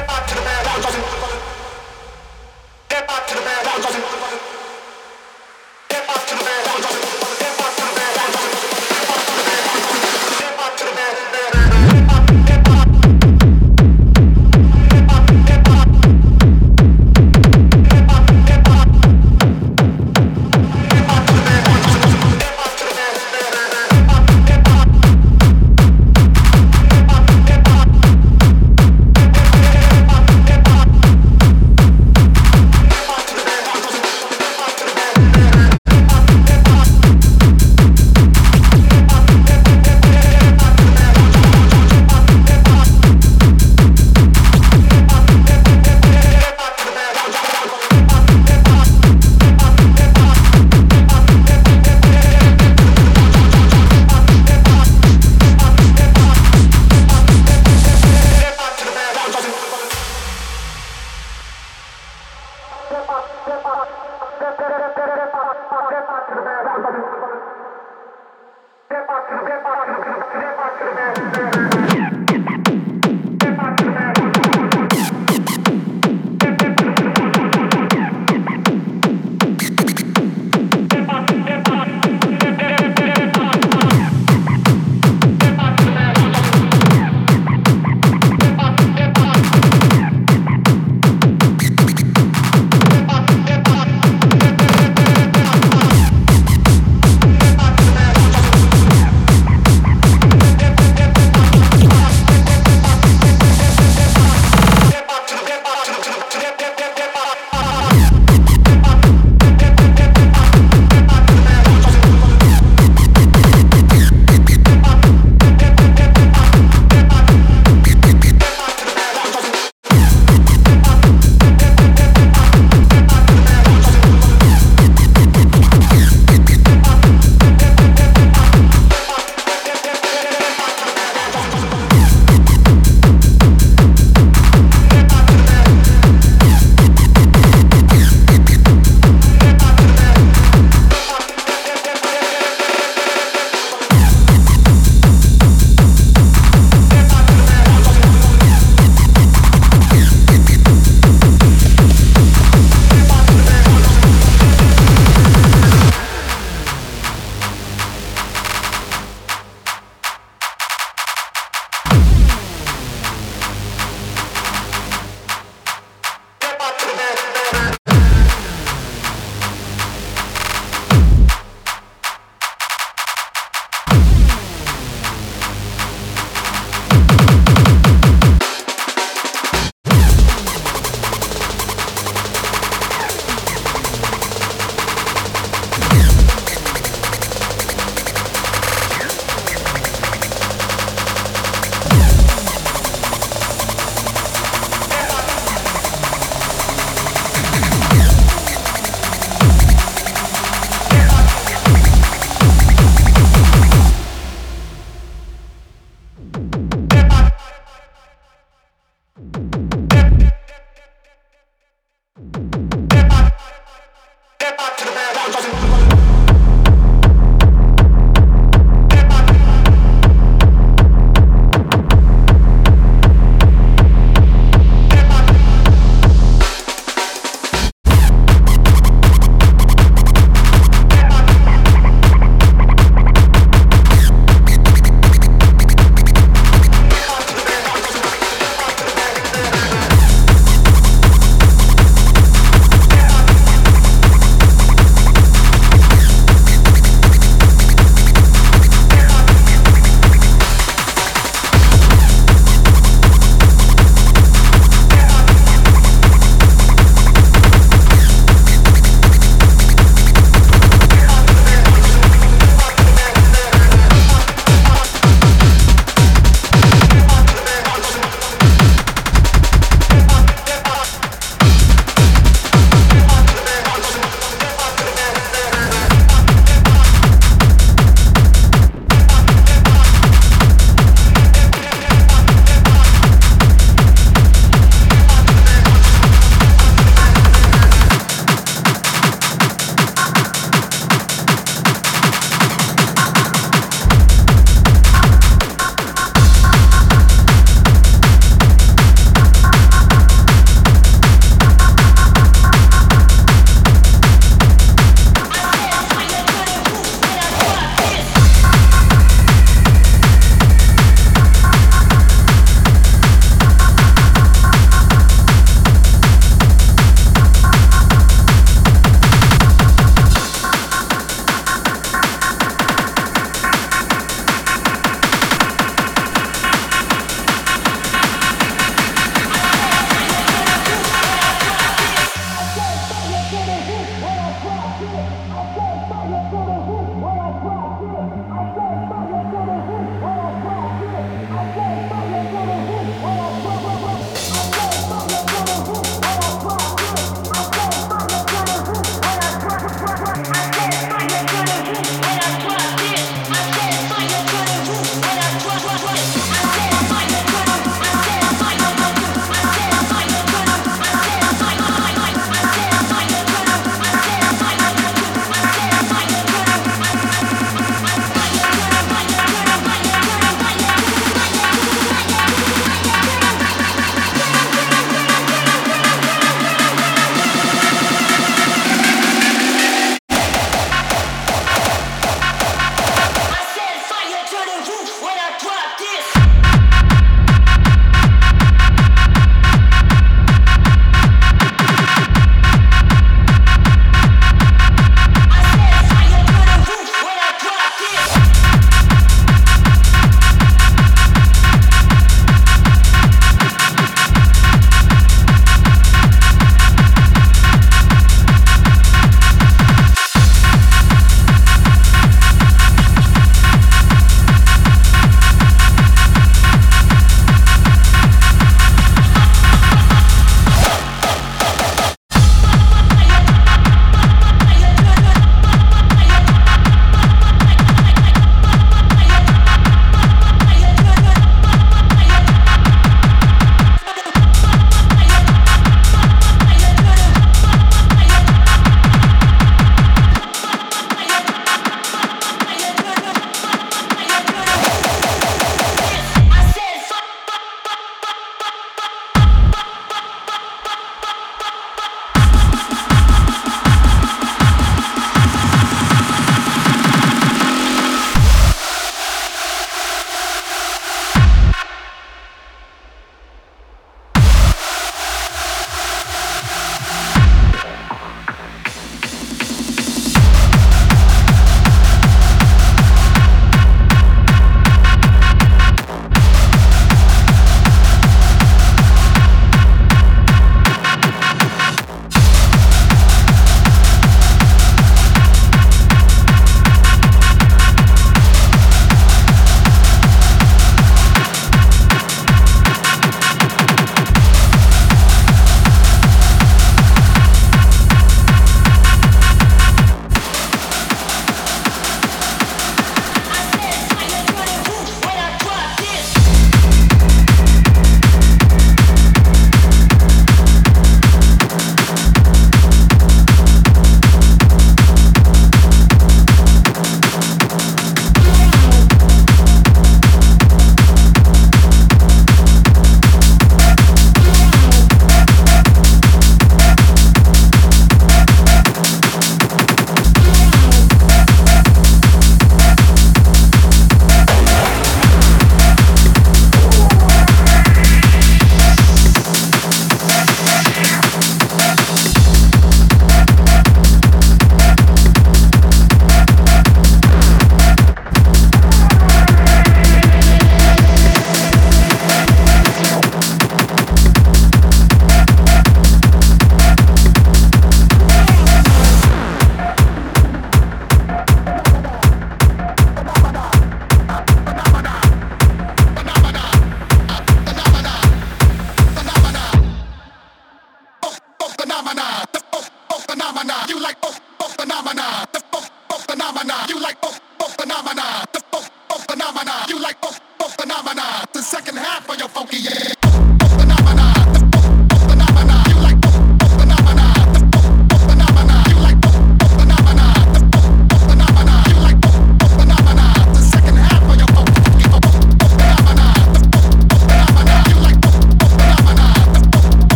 Step back to the man, one dozen. Step up to the man, one dozen.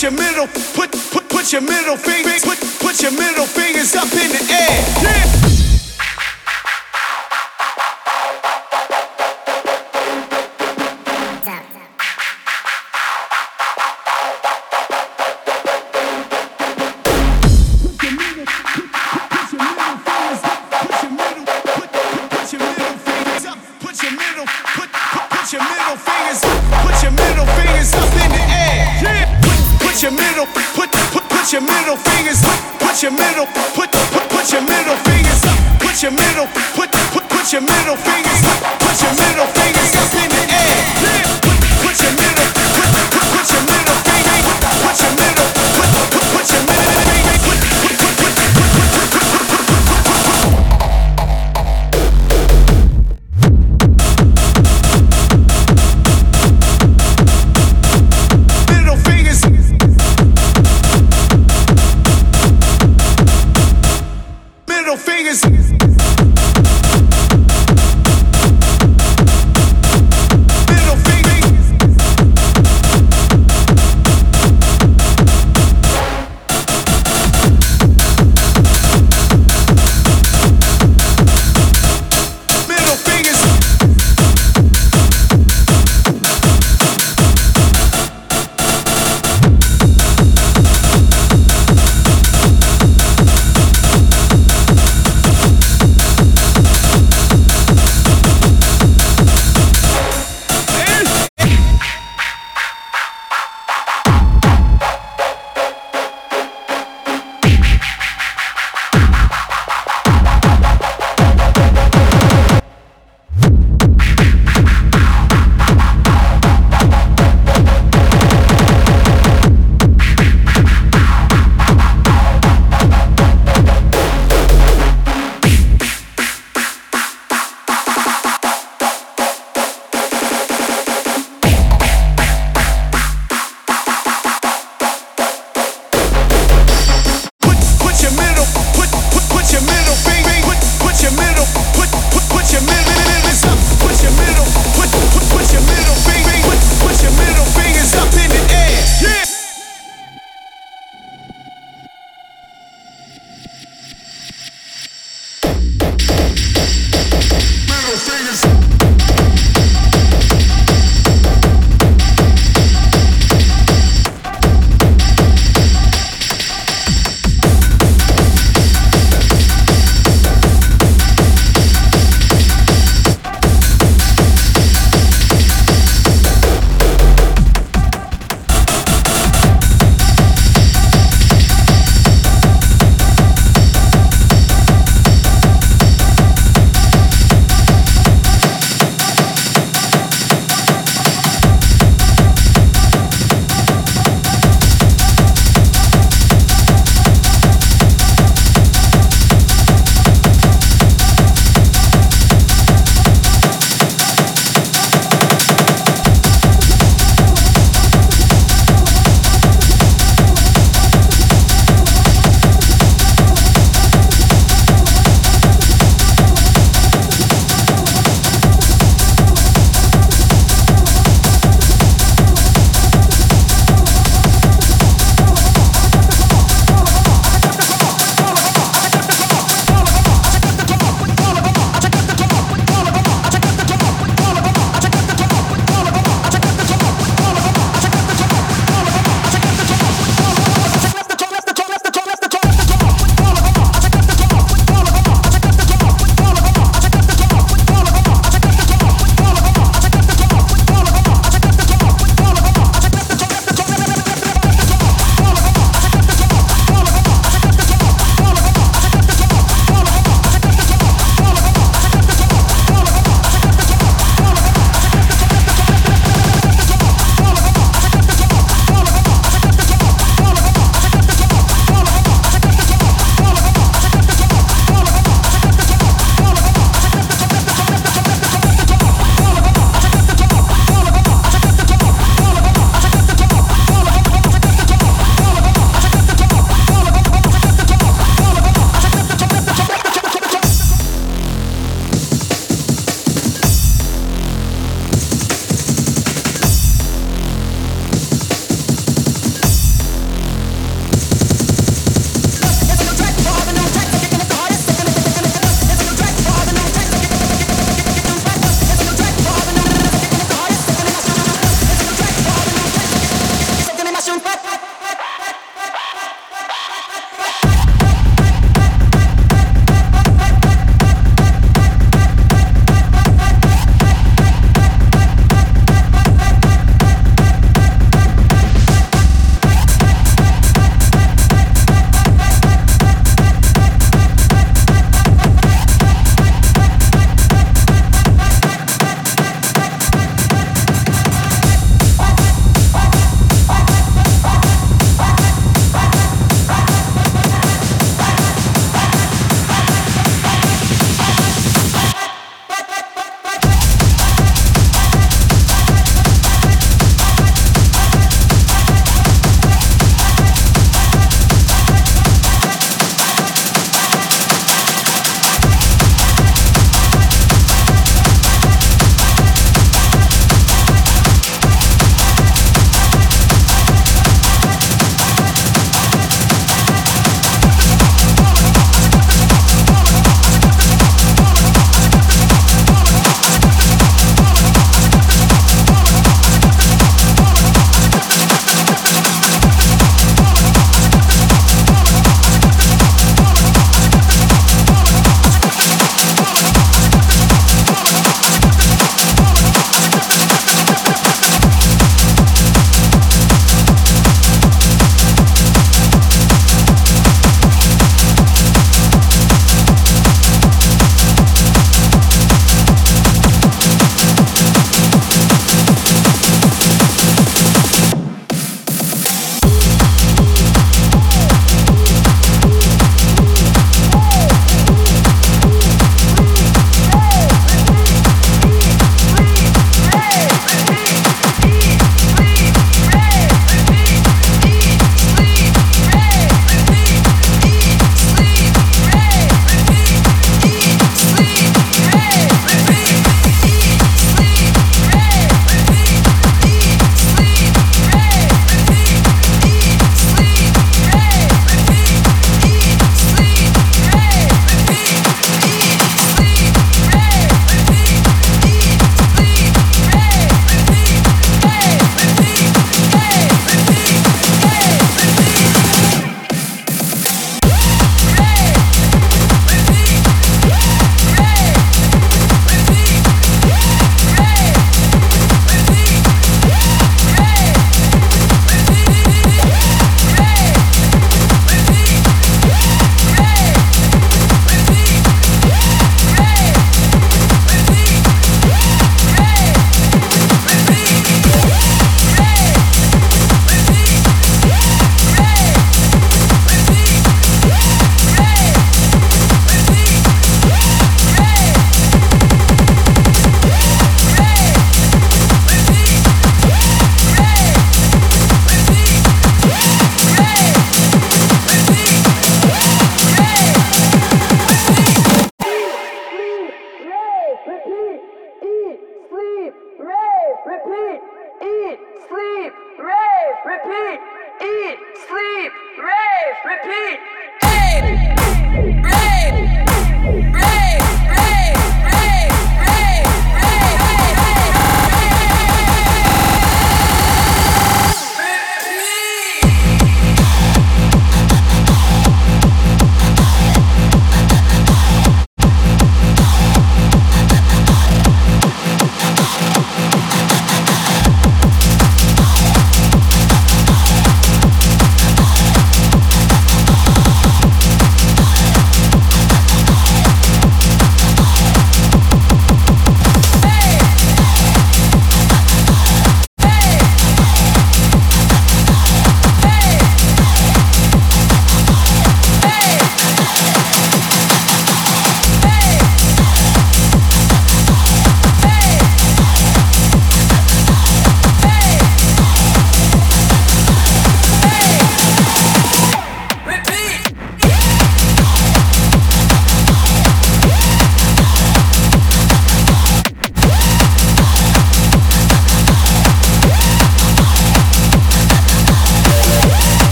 put your middle, put, put, put your middle fingers, put, put your middle fingers up in the air.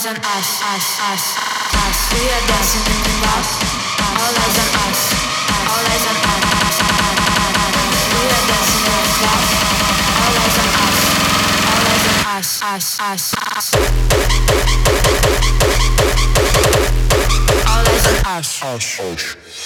eyes on us, us, us, us. We are dancing in the house. All eyes on us, all eyes on us. We are dancing in the club. All eyes on us, all eyes on us, us, us. All eyes on us. us, us.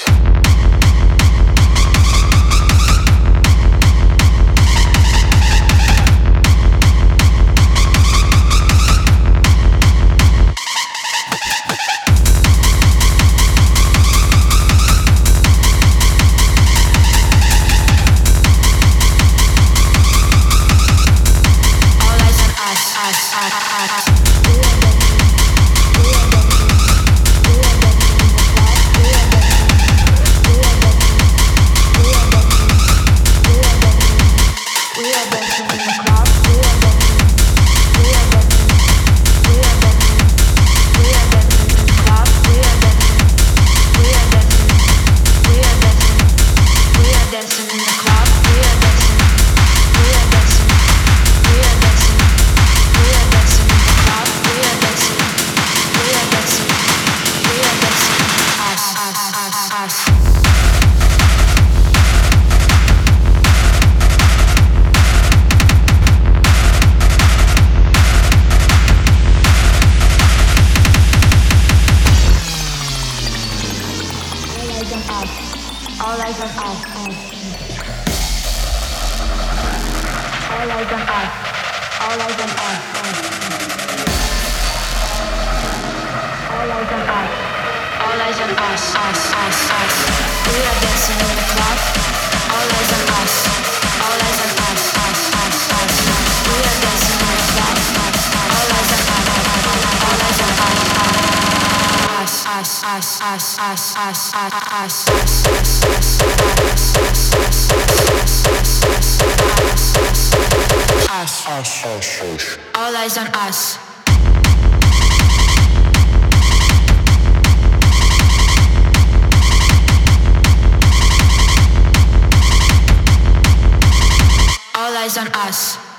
All eyes on us. All eyes on us.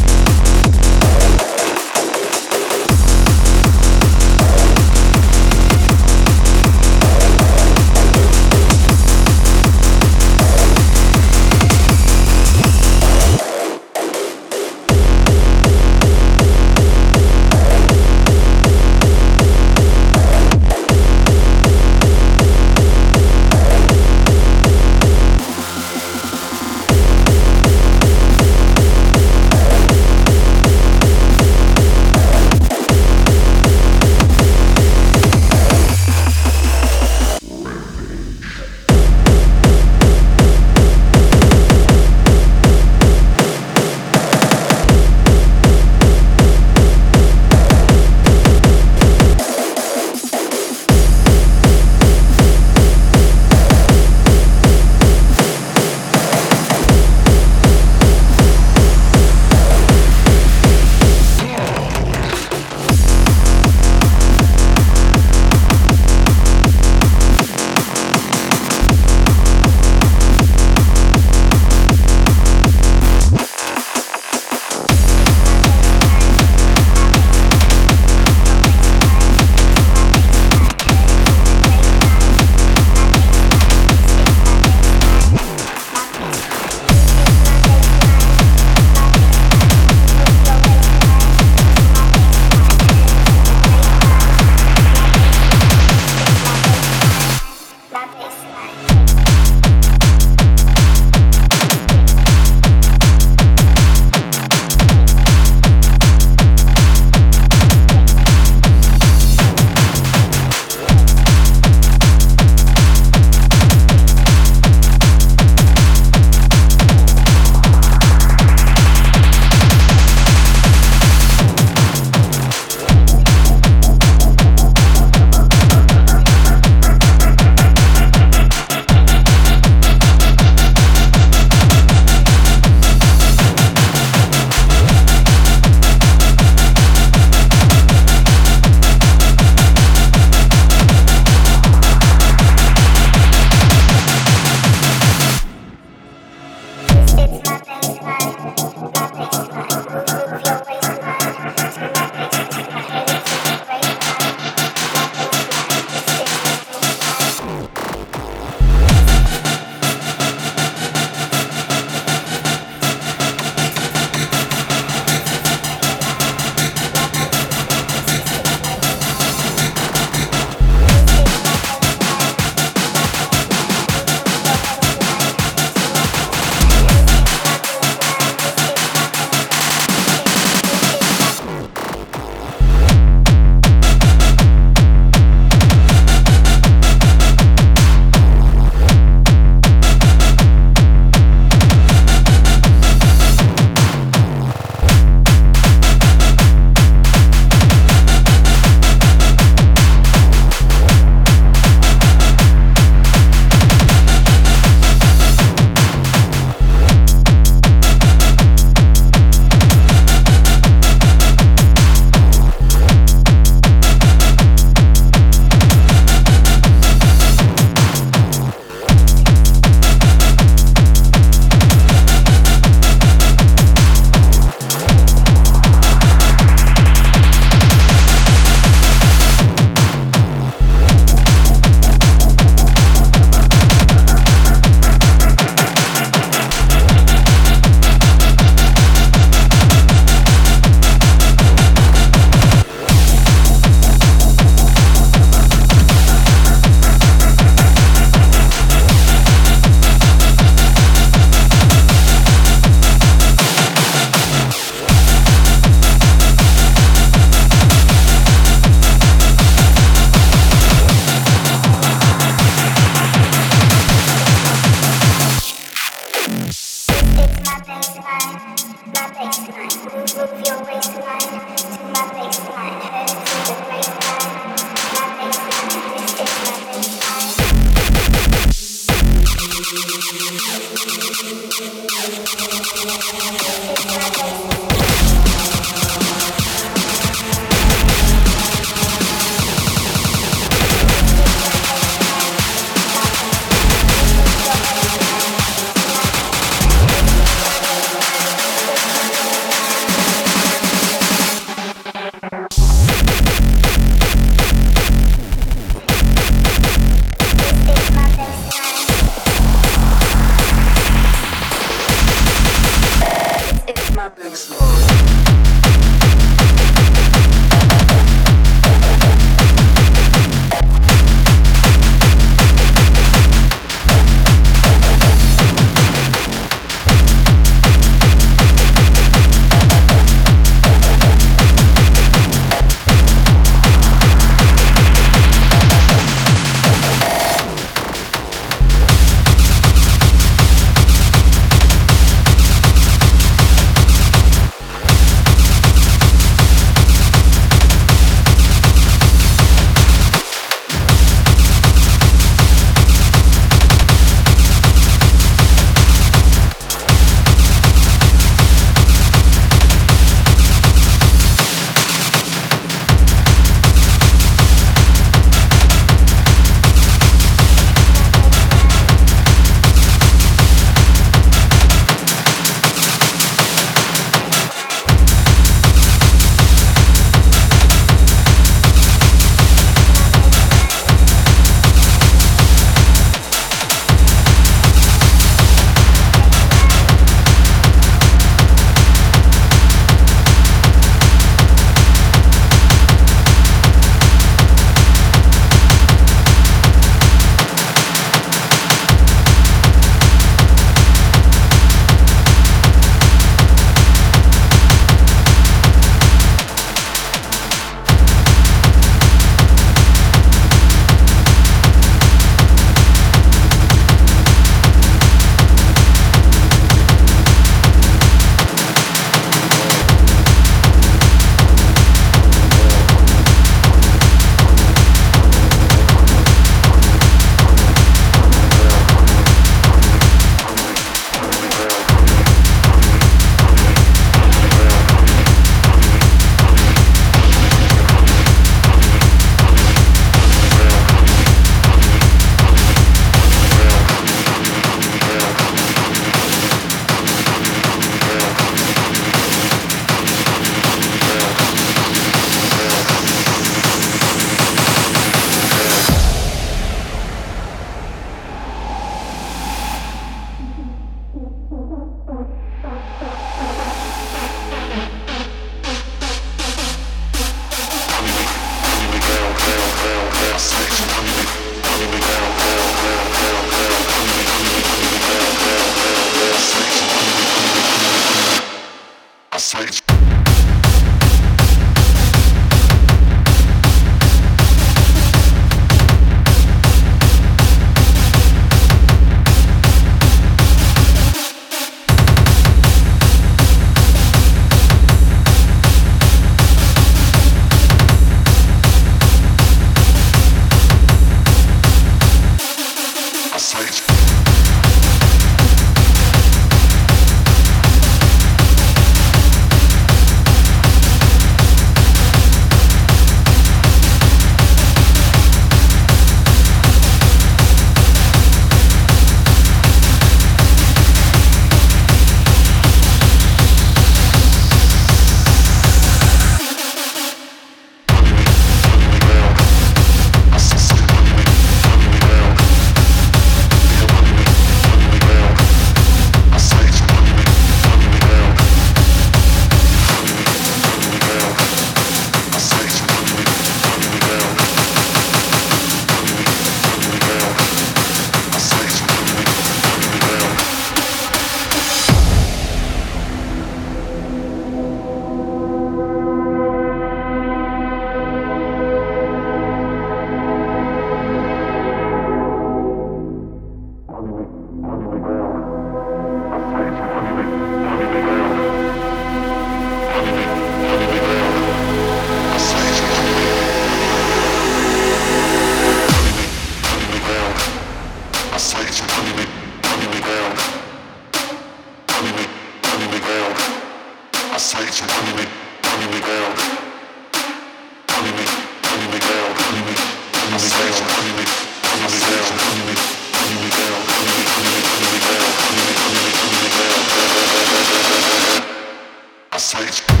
Sage.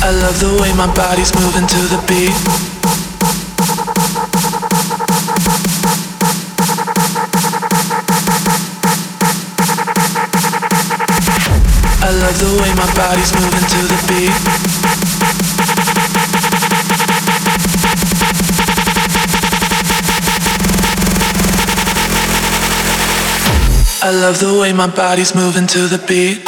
I love the way my body's moving to the beat. I love the way my body's moving to the beat. I love the way my body's moving to the beat.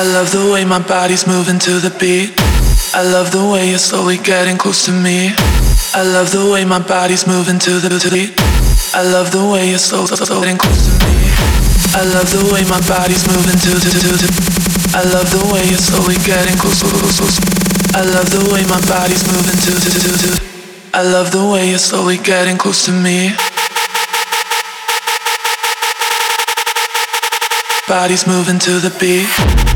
I love the way my body's moving to the beat. I love the way you're slowly getting close to me. I love the way my body's moving to the beat. I love the way you're slowly getting close to me. I love the way my body's moving to the beat. I love the way you're slowly getting close. I love the way my body's moving to the I love the way you're slowly getting close to me. Body's moving to the beat.